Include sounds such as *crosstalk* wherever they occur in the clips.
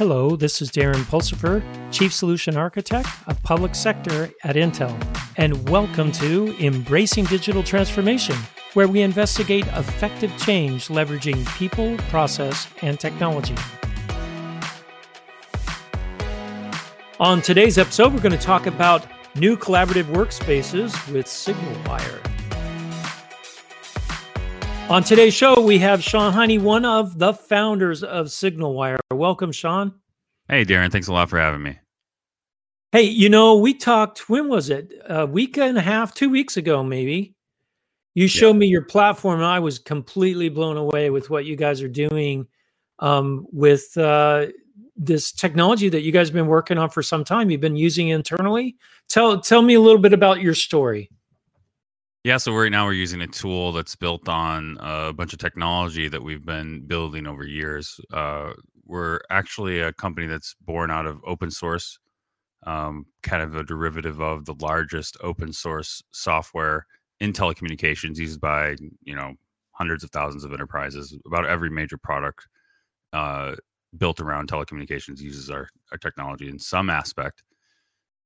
Hello, this is Darren Pulsipher, Chief Solution Architect of Public Sector at Intel, and welcome to Embracing Digital Transformation, where we investigate effective change leveraging people, process, and technology. On today's episode, we're going to talk about new collaborative workspaces with SignalWire. On today's show, we have Sean Heiney, one of the founders of SignalWire. Welcome, Sean. Hey, Darren. Thanks a lot for having me. Hey, you know, we talked, when was it? A week and a half, two weeks ago, maybe. You showed yeah. me your platform, and I was completely blown away with what you guys are doing um, with uh, this technology that you guys have been working on for some time. You've been using internally. Tell tell me a little bit about your story. Yeah, so right now we're using a tool that's built on a bunch of technology that we've been building over years. Uh, we're actually a company that's born out of open source, um, kind of a derivative of the largest open source software in telecommunications used by you know hundreds of thousands of enterprises. About every major product uh, built around telecommunications uses our, our technology in some aspect.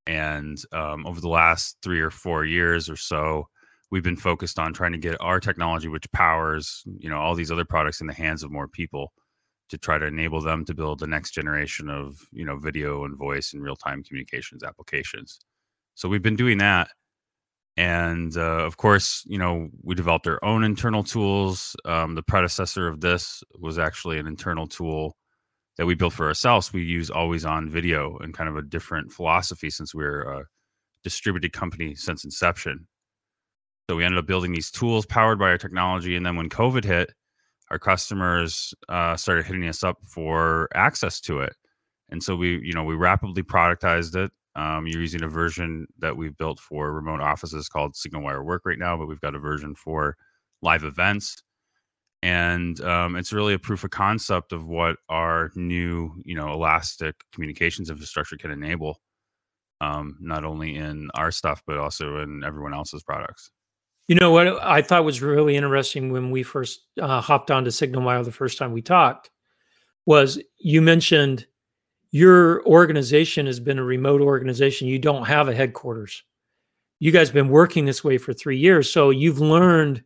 And um, over the last three or four years or so, we've been focused on trying to get our technology which powers you know all these other products in the hands of more people to try to enable them to build the next generation of you know video and voice and real-time communications applications. So we've been doing that. And uh, of course you know we developed our own internal tools. Um, the predecessor of this was actually an internal tool that we built for ourselves. We use always on video and kind of a different philosophy since we're a distributed company since inception so we ended up building these tools powered by our technology. And then when COVID hit, our customers uh, started hitting us up for access to it. And so we, you know, we rapidly productized it. Um, you're using a version that we've built for remote offices called SignalWire Work right now, but we've got a version for live events. And um, it's really a proof of concept of what our new, you know, elastic communications infrastructure can enable, um, not only in our stuff but also in everyone else's products. You know what I thought was really interesting when we first uh, hopped onto SignalWire the first time we talked was you mentioned your organization has been a remote organization. You don't have a headquarters. You guys have been working this way for three years, so you've learned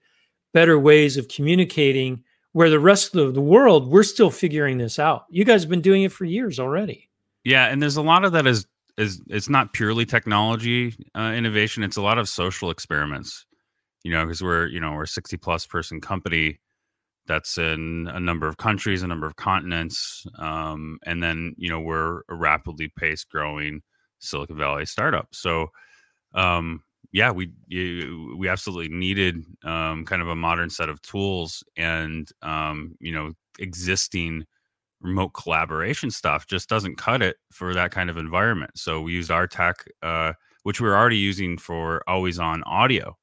better ways of communicating. Where the rest of the world, we're still figuring this out. You guys have been doing it for years already. Yeah, and there's a lot of that is is it's not purely technology uh, innovation. It's a lot of social experiments you know, because we're, you know, we're a 60 plus person company that's in a number of countries, a number of continents. Um, and then, you know, we're a rapidly paced growing Silicon Valley startup. So, um, yeah, we we absolutely needed um, kind of a modern set of tools, and um, you know, existing remote collaboration stuff just doesn't cut it for that kind of environment. So we used our tech, uh, which we are already using for always on audio.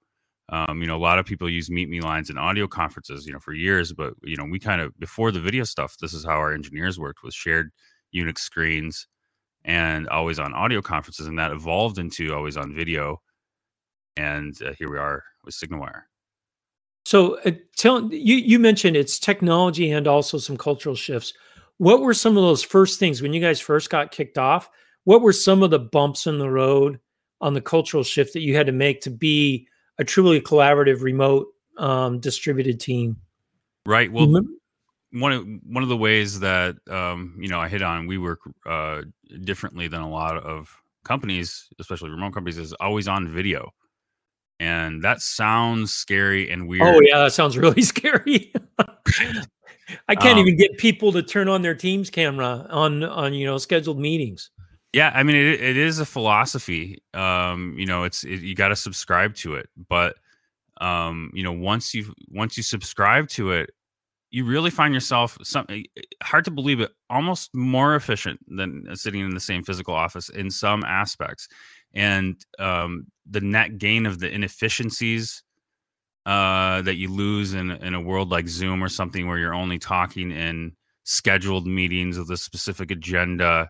Um, you know, a lot of people use Meet Me lines in audio conferences, you know, for years. But you know, we kind of before the video stuff, this is how our engineers worked with shared Unix screens and always on audio conferences, and that evolved into always on video. And uh, here we are with SignalWire. So, uh, tell you you mentioned it's technology and also some cultural shifts. What were some of those first things when you guys first got kicked off? What were some of the bumps in the road on the cultural shift that you had to make to be a truly collaborative remote um, distributed team. Right. Well, mm-hmm. one of one of the ways that um, you know I hit on we work uh, differently than a lot of companies, especially remote companies, is always on video, and that sounds scary and weird. Oh yeah, that sounds *laughs* really scary. I can't um, even get people to turn on their Teams camera on on you know scheduled meetings. Yeah, I mean it, it is a philosophy. Um, you know, it's it, you got to subscribe to it, but um, you know, once you once you subscribe to it, you really find yourself some eh, eh, hard to believe it almost more efficient than sitting in the same physical office in some aspects, and um, the net gain of the inefficiencies uh, that you lose in in a world like Zoom or something where you're only talking in scheduled meetings with a specific agenda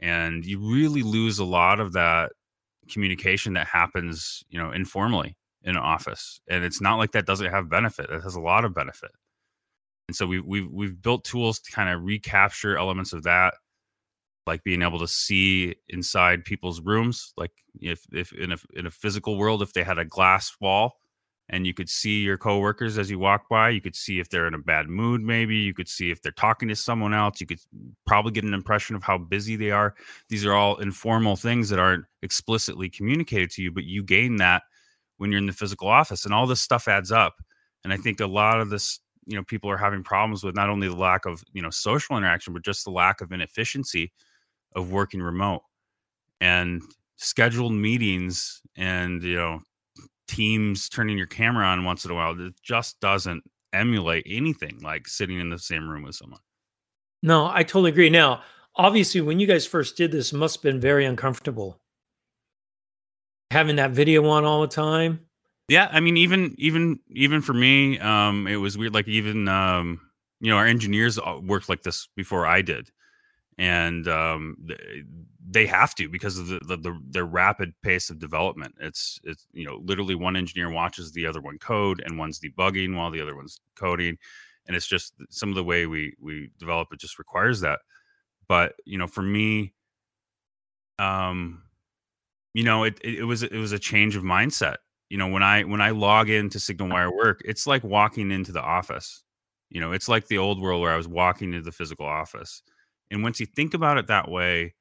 and you really lose a lot of that communication that happens you know informally in an office and it's not like that doesn't have benefit it has a lot of benefit. And so we, we've we've built tools to kind of recapture elements of that like being able to see inside people's rooms like if if in a in a physical world if they had a glass wall and you could see your coworkers as you walk by you could see if they're in a bad mood maybe you could see if they're talking to someone else you could probably get an impression of how busy they are. These are all informal things that aren't explicitly communicated to you but you gain that when you're in the physical office and all this stuff adds up and i think a lot of this you know people are having problems with not only the lack of you know social interaction but just the lack of inefficiency of working remote and scheduled meetings and you know teams turning your camera on once in a while it just doesn't emulate anything like sitting in the same room with someone. No i totally agree. Now obviously when you guys first did this must have been very uncomfortable. Having that video on all the time. Yeah i mean even even even for me um it was weird like even um you know our engineers worked like this before i did. And um they have to because of the, the, the their rapid pace of development. It's it's you know literally one engineer watches the other one code and one's debugging while the other one's coding. And it's just some of the way we we develop it just requires that. But you know for me um you know it, it, it was it was a change of mindset. You know when i when i log into signalwire work it's like walking into the office. You know it's like the old world where i was walking into the physical office. And once you think about it that way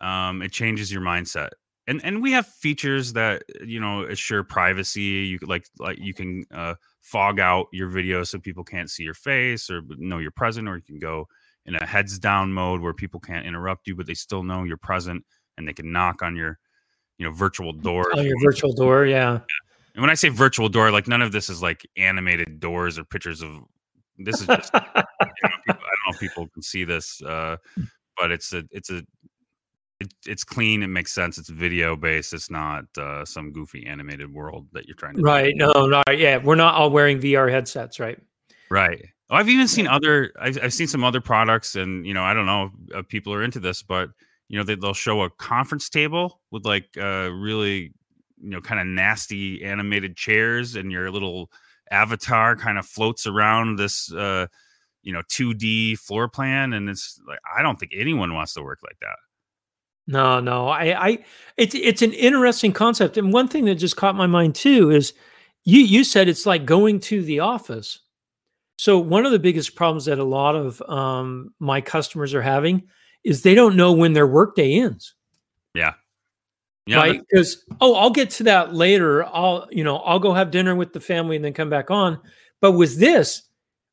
um, it changes your mindset. And and we have features that you know assure privacy you like like you can uh, fog out your video so people can't see your face or know you're present or you can go in a heads down mode where people can't interrupt you but they still know you're present and they can knock on your you know virtual door on your virtual door yeah. And when i say virtual door like none of this is like animated doors or pictures of this is just *laughs* you know, people, i don't know if people can see this uh but it's a it's a it, it's clean it makes sense it's video based it's not uh some goofy animated world that you're trying to right no no yeah we're not all wearing vr headsets right. Right oh, i've even seen other I've, I've seen some other products and you know i don't know if people are into this but you know they, they'll show a conference table with like uh really you know kind of nasty animated chairs and your little avatar kind of floats around this uh you know 2d floor plan and it's like i don't think anyone wants to work like that no no i i it's it's an interesting concept and one thing that just caught my mind too is you you said it's like going to the office so one of the biggest problems that a lot of um, my customers are having is they don't know when their workday ends yeah yeah, right? Because oh, I'll get to that later. I'll you know I'll go have dinner with the family and then come back on. But with this,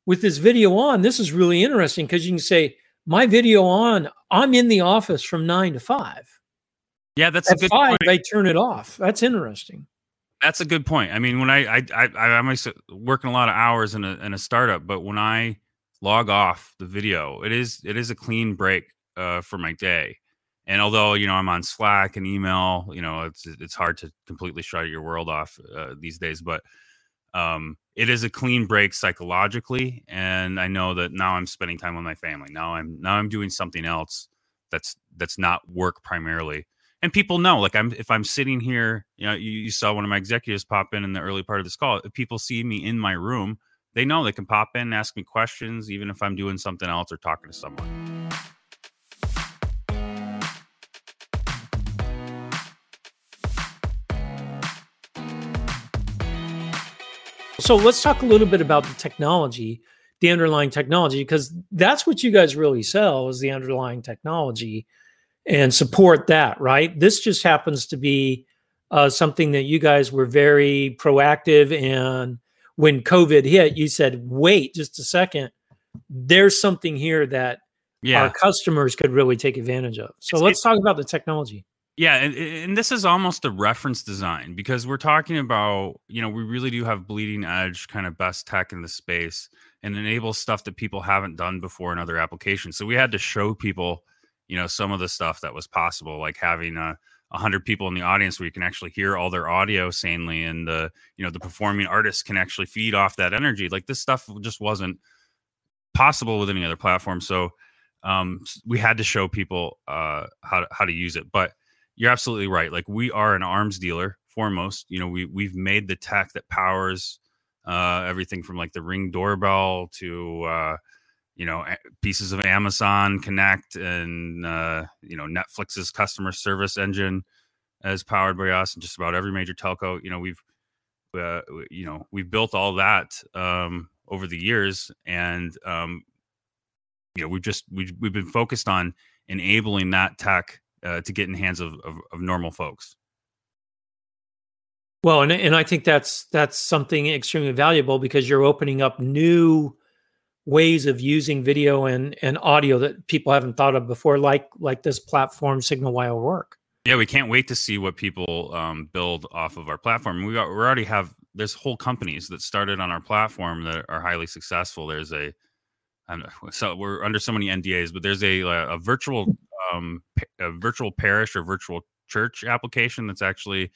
with this video on, this is really interesting because you can say my video on. I'm in the office from nine to five. Yeah, that's At a good five. Point. I turn it off. That's interesting. That's a good point. I mean, when I I I, I'm working a lot of hours in a in a startup, but when I log off the video, it is it is a clean break uh, for my day and although you know i'm on slack and email you know it's it's hard to completely shut your world off uh, these days but um, it is a clean break psychologically and i know that now i'm spending time with my family. Now i'm now i'm doing something else that's that's not work primarily. And people know like i'm if i'm sitting here you know you, you saw one of my executives pop in in the early part of this call. If people see me in my room they know they can pop in and ask me questions even if i'm doing something else or talking to someone So let's talk a little bit about the technology, the underlying technology, because that's what you guys really sell is the underlying technology and support that, right? This just happens to be uh, something that you guys were very proactive and when COVID hit, you said, wait just a second, there's something here that yeah. our customers could really take advantage of. So it's, let's talk about the technology. Yeah, and, and this is almost a reference design because we're talking about, you know, we really do have bleeding edge kind of best tech in the space and enable stuff that people haven't done before in other applications. So we had to show people, you know, some of the stuff that was possible, like having a hundred people in the audience where you can actually hear all their audio sanely and the, you know, the performing artists can actually feed off that energy. Like this stuff just wasn't possible with any other platform. So um, we had to show people uh, how to, how to use it, but you're absolutely right. Like we are an arms dealer foremost. You know, we we've made the tech that powers uh, everything from like the ring doorbell to uh, you know pieces of Amazon Connect and uh, you know Netflix's customer service engine is powered by us, and just about every major telco. You know we've uh, you know we've built all that um, over the years, and um, you know we've just we've, we've been focused on enabling that tech uh, to get in hands of, of, of normal folks. Well, and and I think that's that's something extremely valuable because you're opening up new ways of using video and and audio that people haven't thought of before, like like this platform SignalWire Work. Yeah, we can't wait to see what people um, build off of our platform. We got, we already have there's whole companies that started on our platform that are highly successful. There's a so we're under so many NDAs, but there's a a virtual um, a virtual parish or virtual church application that's actually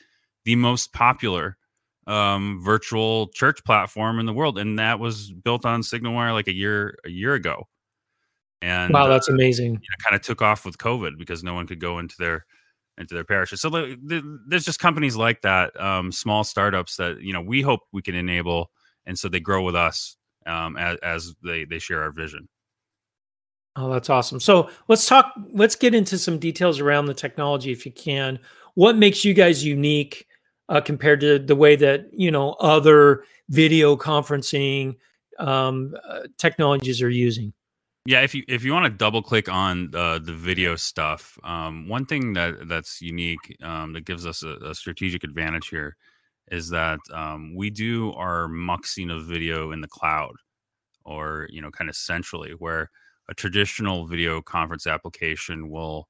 the most popular um, virtual church platform in the world, and that was built on SignalWire like a year a year ago. And wow, that's uh, amazing. You know, kind of took off with COVID because no one could go into their into their parishes. So the, the, there's just companies like that, um, small startups that you know we hope we can enable, and so they grow with us um, as, as they they share our vision. Oh, that's awesome. So let's talk. Let's get into some details around the technology, if you can. What makes you guys unique? uh, compared to the way that you know other video conferencing um, uh, technologies are using. Yeah, if you if you want to double click on uh, the video stuff, um, one thing that that's unique um, that gives us a, a, strategic advantage here is that um, we do our muxing of video in the cloud, or you know, kind of centrally, where a traditional video conference application will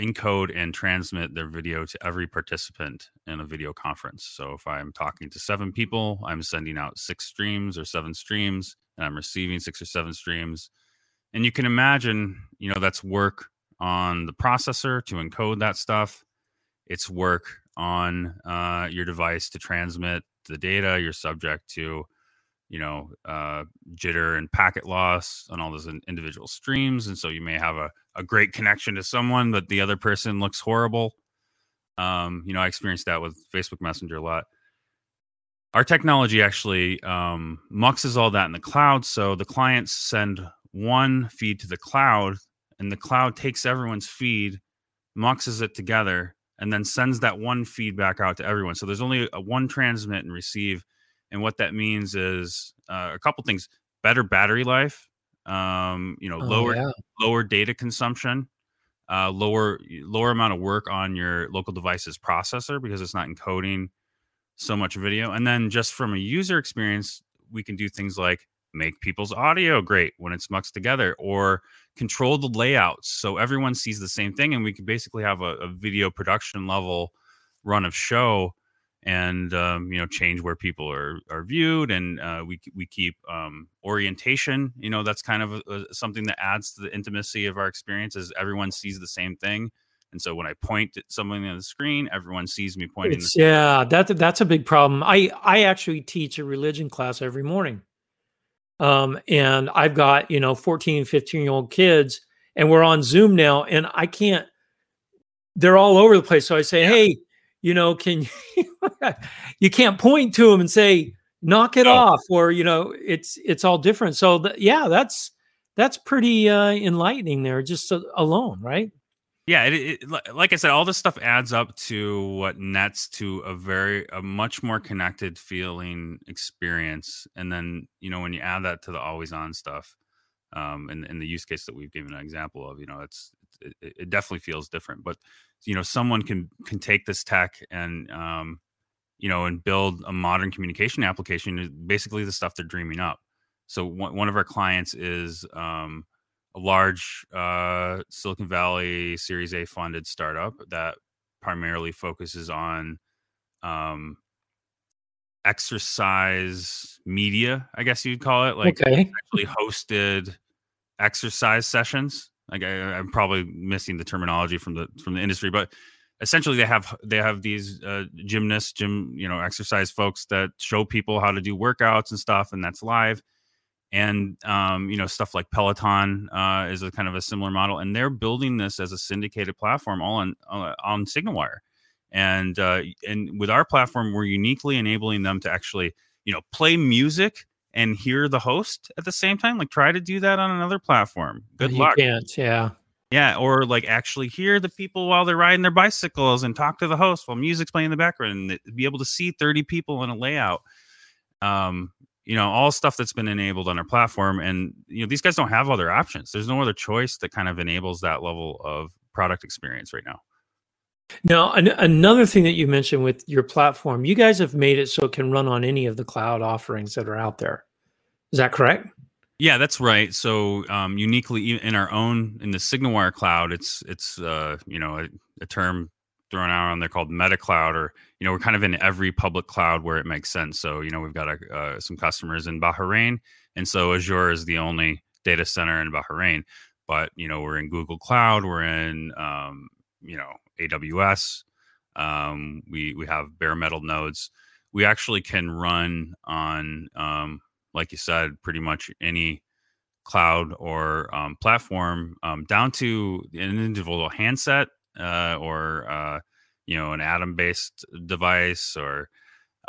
encode and transmit their video to every participant in a video conference. So if I'm talking to seven people, I'm sending out six streams or seven streams, and I'm receiving six or seven streams. And you can imagine, you know, that's work on the processor to encode that stuff. It's work on uh, your device to transmit the data. You're subject to you know uh, jitter and packet loss on all those individual streams and so you may have a, a great connection to someone but the other person looks horrible. Um, you know i experienced that with facebook messenger a lot. Our technology actually um, muxes all that in the cloud so the clients send one feed to the cloud and the cloud takes everyone's feed muxes it together and then sends that one feedback out to everyone. So there's only a one transmit and receive and what that means is uh, a couple things: better battery life, um, you know, oh, lower yeah. lower data consumption, uh, lower lower amount of work on your local device's processor because it's not encoding so much video. And then just from a user experience, we can do things like make people's audio great when it's muxed together or control the layouts so everyone sees the same thing and we can basically have a, a video production level run of show and um, you know change where people are are viewed and uh, we we keep um, orientation you know that's kind of a, a, something that adds to the intimacy of our experience as everyone sees the same thing and so when I point at something on the screen, everyone sees me pointing. yeah, that that's a big problem. I I actually teach a religion class every morning, um, and I've got you know 14, 15 year old kids, and we're on Zoom now, and I can't. They're all over the place. So I say, yeah. hey, you know, can you, *laughs* you can't point to them and say, knock it off, or, you know, it's, it's all different. So th- yeah, that's, that's pretty uh, enlightening there just uh, alone. Right. Yeah, it, it, like I said, all this stuff adds up to what nets to a very a much more connected feeling experience. And then you know when you add that to the always on stuff, um, and, and the use case that we've given an example of, you know, it's it, it definitely feels different. But you know someone can can take this tech and um, you know and build a modern communication application basically the stuff they're dreaming up so one, one of our clients is um, a large uh, silicon valley series a funded startup that primarily focuses on um, exercise media i guess you'd call it like okay. actually hosted exercise sessions like I, am probably missing the terminology from the from the industry, but essentially they have they have these uh, gymnasts, gym you know exercise folks that show people how to do workouts and stuff, and that's live. And um, you know stuff like Peloton uh, is a kind of a similar model, and they're building this as a syndicated platform all on uh, on SignalWire. And uh, and with our platform, we're uniquely enabling them to actually you know play music and hear the host at the same time? Like try to do that on another platform. Good you luck. can't. Yeah. Yeah, or like actually hear the people while they're riding their bicycles and talk to the host while music's playing in the background and be able to see 30 people in a layout. Um, you know, all stuff that's been enabled on our platform. And, you know, these guys don't have other options. There's no other choice that kind of enables that level of product experience right now. Now, an- another thing that you mentioned with your platform, you guys have made it so it can run on any of the cloud offerings that are out there. Is that correct? Yeah, that's right. So um, uniquely in our own in the SignalWire cloud, it's it's uh, you know a, a, term thrown out on there called Meta Cloud, or you know we're kind of in every public cloud where it makes sense. So you know we've got a, uh, some customers in Bahrain, and so Azure is the only data center in Bahrain. But you know we're in Google Cloud, we're in um, you know AWS, um, we we have bare metal nodes. We actually can run on um, like you said, pretty much any cloud or um, platform um, down to an individual handset uh, or uh, you know an atom based device or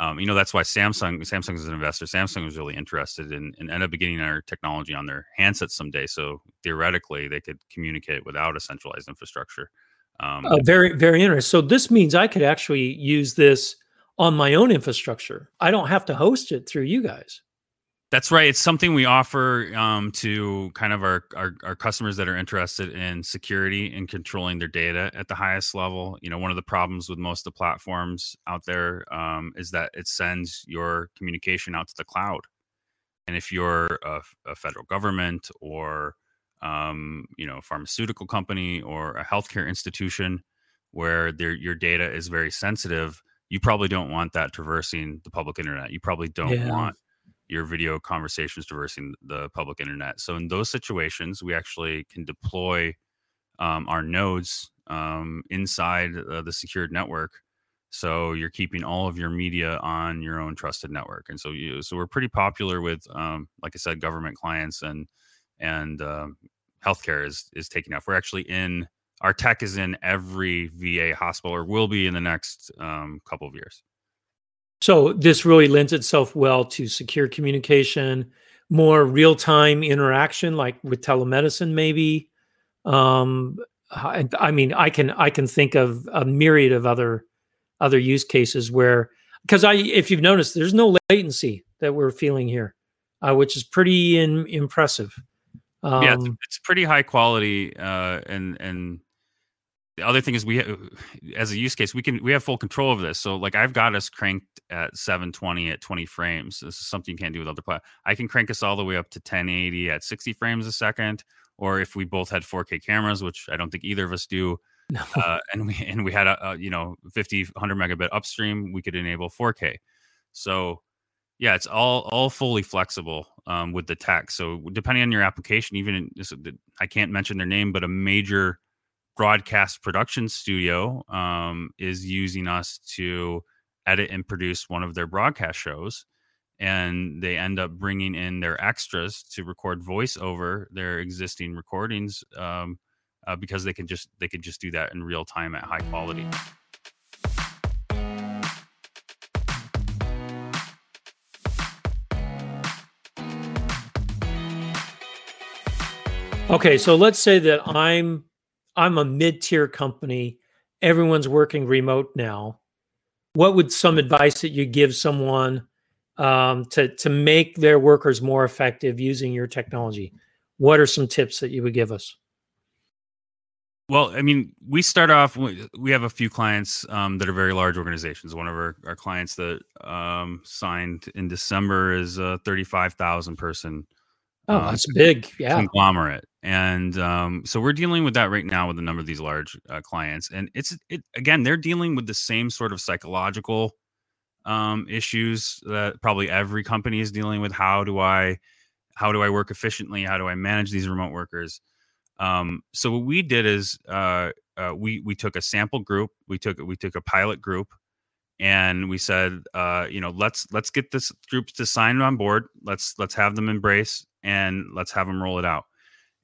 um, you know that's why Samsung Samsung is an investor. Samsung was really interested in and up getting our technology on their handsets someday. So theoretically, they could communicate without a centralized infrastructure. Uh, very very interesting. So this means I could actually use this on my own infrastructure. I don't have to host it through you guys. That's right. It's something we offer um, to kind of our, our, our customers that are interested in security and controlling their data at the highest level. You know, one of the problems with most of the platforms out there um, is that it sends your communication out to the cloud. And if you're a, a federal government or um, you know, a pharmaceutical company or a healthcare institution where their your data is very sensitive, you probably don't want that traversing the public internet. You probably don't yeah. want your video conversations traversing the public internet. So in those situations, we actually can deploy um, our nodes um, inside uh, the secured network. So you're keeping all of your media on your own trusted network, and so you so we're pretty popular with, um, like I said, government clients and and um, healthcare is is taking off. We're actually in our tech is in every VA hospital, or will be in the next um, couple of years. So this really lends itself well to secure communication, more real time interaction, like with telemedicine, maybe. Um, I, I mean, I can I can think of a myriad of other other use cases where because I if you've noticed, there's no latency that we're feeling here, uh, which is pretty in, impressive. Um, yeah, it's, it's, pretty high quality, uh, and and the other thing is we as a use case we can we have full control of this. So like i've got us cranked at 720 at 20 frames. This is something you can't do with other platforms i can crank us all the way up to 1080 at 60 frames a second or if we both had 4k cameras which i don't think either of us do *laughs* no. uh, and we and we had a, a, you know 50 100 megabit upstream we could enable 4k so yeah it's all all fully flexible um, with the tech. So depending on your application even in, i can't mention their name but a major broadcast production studio um, is using us to edit and produce one of their broadcast shows and they end up bringing in their extras to record voice over their existing recordings um, uh, because they can just they can just do that in real time at high quality. Okay so let's say that i'm I'm a mid tier company. Everyone's working remote now. What would some advice that you give someone um, to to make their workers more effective using your technology? What are some tips that you would give us? Well, I mean, we start off. We have a few clients um, that are very large organizations. One of our, our clients that um, signed in December is a thirty-five thousand person Oh, uh, that's big. Yeah. Conglomerate. And um, so we're dealing with that right now with a number of these large uh, clients. And it's, it, again, they're dealing with the same sort of psychological um, issues that probably every company is dealing with. How do I, how do I work efficiently? How do I manage these remote workers? Um, so what we did is uh, uh, we we took a sample group, we took we took a pilot group, and we said, uh, you know, let's let's get this group to sign on board. Let's let's have them embrace and let's have them roll it out.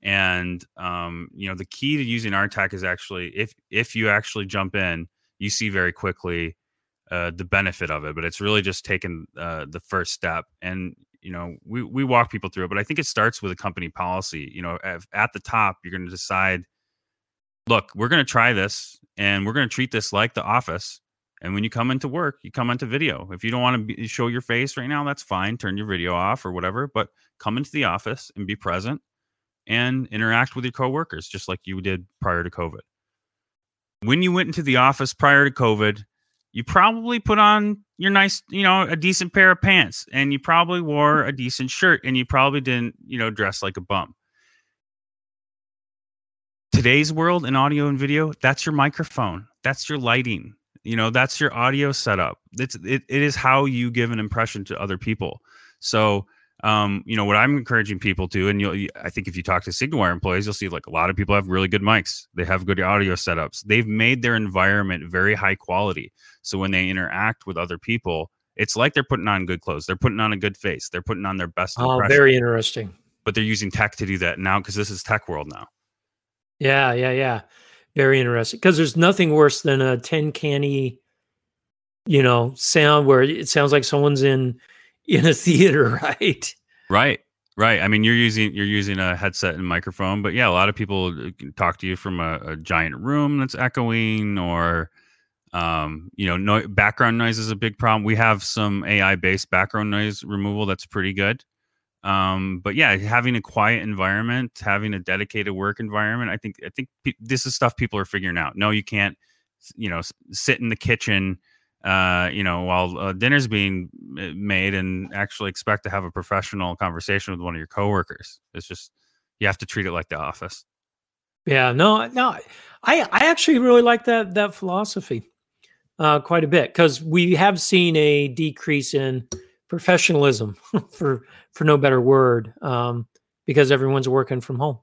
And um, you know, the key to using our tech is actually if if you actually jump in, you see very quickly uh, the benefit of it. But it's really just taking uh, the first step. And you know, we we walk people through it, but I think it starts with a company policy. You know, at, at the top, you're going to decide, look, we're going to try this, and we're going to treat this like the office. And when you come into work, you come into video. If you don't want to be, show your face right now, that's fine. Turn your video off or whatever. But come into the office and be present and interact with your coworkers just like you did prior to COVID. When you went into the office prior to COVID, you probably put on your nice, you know, a decent pair of pants and you probably wore a decent shirt and you probably didn't, you know, dress like a bum. Today's world in audio and video, that's your microphone, that's your lighting, you know, that's your audio setup. It's it, it is how you give an impression to other people. So um, you know what I'm encouraging people to, and you'll, I think if you talk to SignalWire employees, you'll see like a lot of people have really good mics. They have good audio setups. They've made their environment very high quality. So when they interact with other people, it's like they're putting on good clothes. They're putting on a good face. They're putting on their best. Oh, impression. very interesting. But they're using tech to do that now because this is tech world now. Yeah, yeah, yeah. Very interesting. Because there's nothing worse than a tin canny, you know, sound where it sounds like someone's in in a *laughs* theater, right? Right. Right. I mean, you're using you're using a headset and microphone, but yeah, a lot of people uh, talk to you from a, a giant room that's echoing, or um, you know, no, background noise is a big problem. We have some AI based background noise removal that's pretty good. Um, but yeah, having a quiet environment, having a dedicated work environment, I think I think pe- this is stuff people are figuring out. No, you can't, you know, sit in the kitchen uh, you know, while uh, dinner's being made and actually expect to have a professional conversation with one of your coworkers. It's just you have to treat it like the office. Yeah, no, no, I I actually really like that that philosophy uh, quite a bit because we have seen a decrease in professionalism, *laughs* for for no better word, um, because everyone's working from home.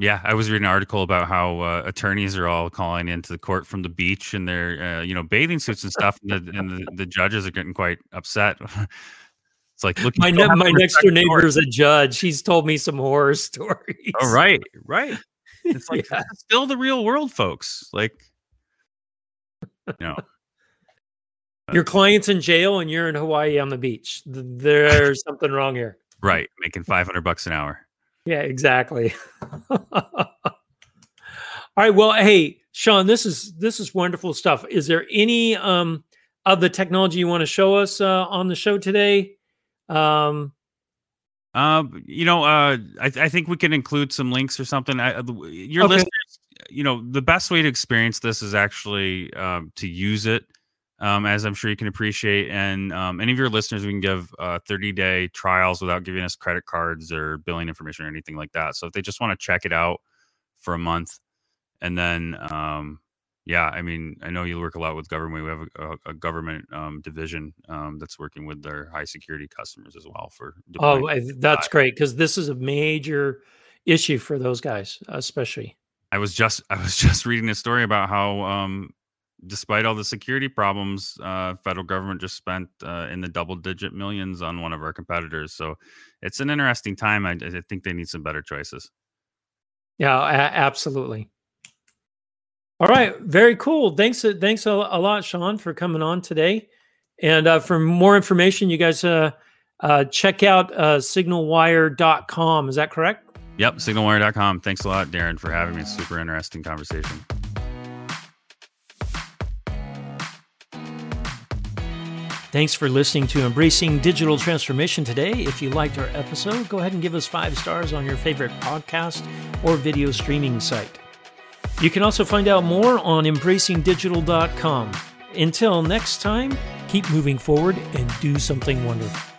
Yeah, I was reading an article about how uh, attorneys are all calling into the court from the beach in their, uh, you know, bathing suits and stuff, and, the, and the, the, judges are getting quite upset. *laughs* it's like, look, my, ne- my next door neighbor is a judge. He's told me some horror *laughs* stories. all right right. It's like yeah. still the real world, folks. Like, you know. Your client's in jail and you're in Hawaii on the beach. There's something wrong here. Right, making five hundred bucks an hour. Yeah, exactly. *laughs* All right. Well, hey, Sean, this is this is wonderful stuff. Is there any um of the technology you want to show us uh, on the show today? Um, uh, you know, uh, I, I think we can include some links or something. I, your okay. listeners, you know, the best way to experience this is actually um, to use it um, as I'm sure you can appreciate. And um, any of your listeners, we can give uh, 30 day trials without giving us credit cards or billing information or anything like that. So if they just want to check it out for a month, and then, um, yeah, I mean, I know you work a lot with government. We have a, a, a government um, division um, that's working with their high security customers as well for. Oh, that's great because this is a major issue for those guys, especially. I was just I was *laughs* just reading a story about how um, despite all the security problems, uh, federal government just spent uh, in the double digit millions on one of our competitors. So it's an interesting time. I, I think they need some better choices. Yeah, a- absolutely. All right, very cool. Thanks, uh, thanks a, a lot, Sean, for coming on today. And uh, for more information, you guys uh, uh, check out uh, signalwire.com. Is that correct? Yep, signalwire.com. Thanks a lot, Darren, for having me. Super interesting conversation. Thanks for listening to Embracing Digital Transformation today. If you liked our episode, go ahead and give us five stars on your favorite podcast or video streaming site. You can also find out more on embracingdigital.com. Until next time, keep moving forward and do something wonderful.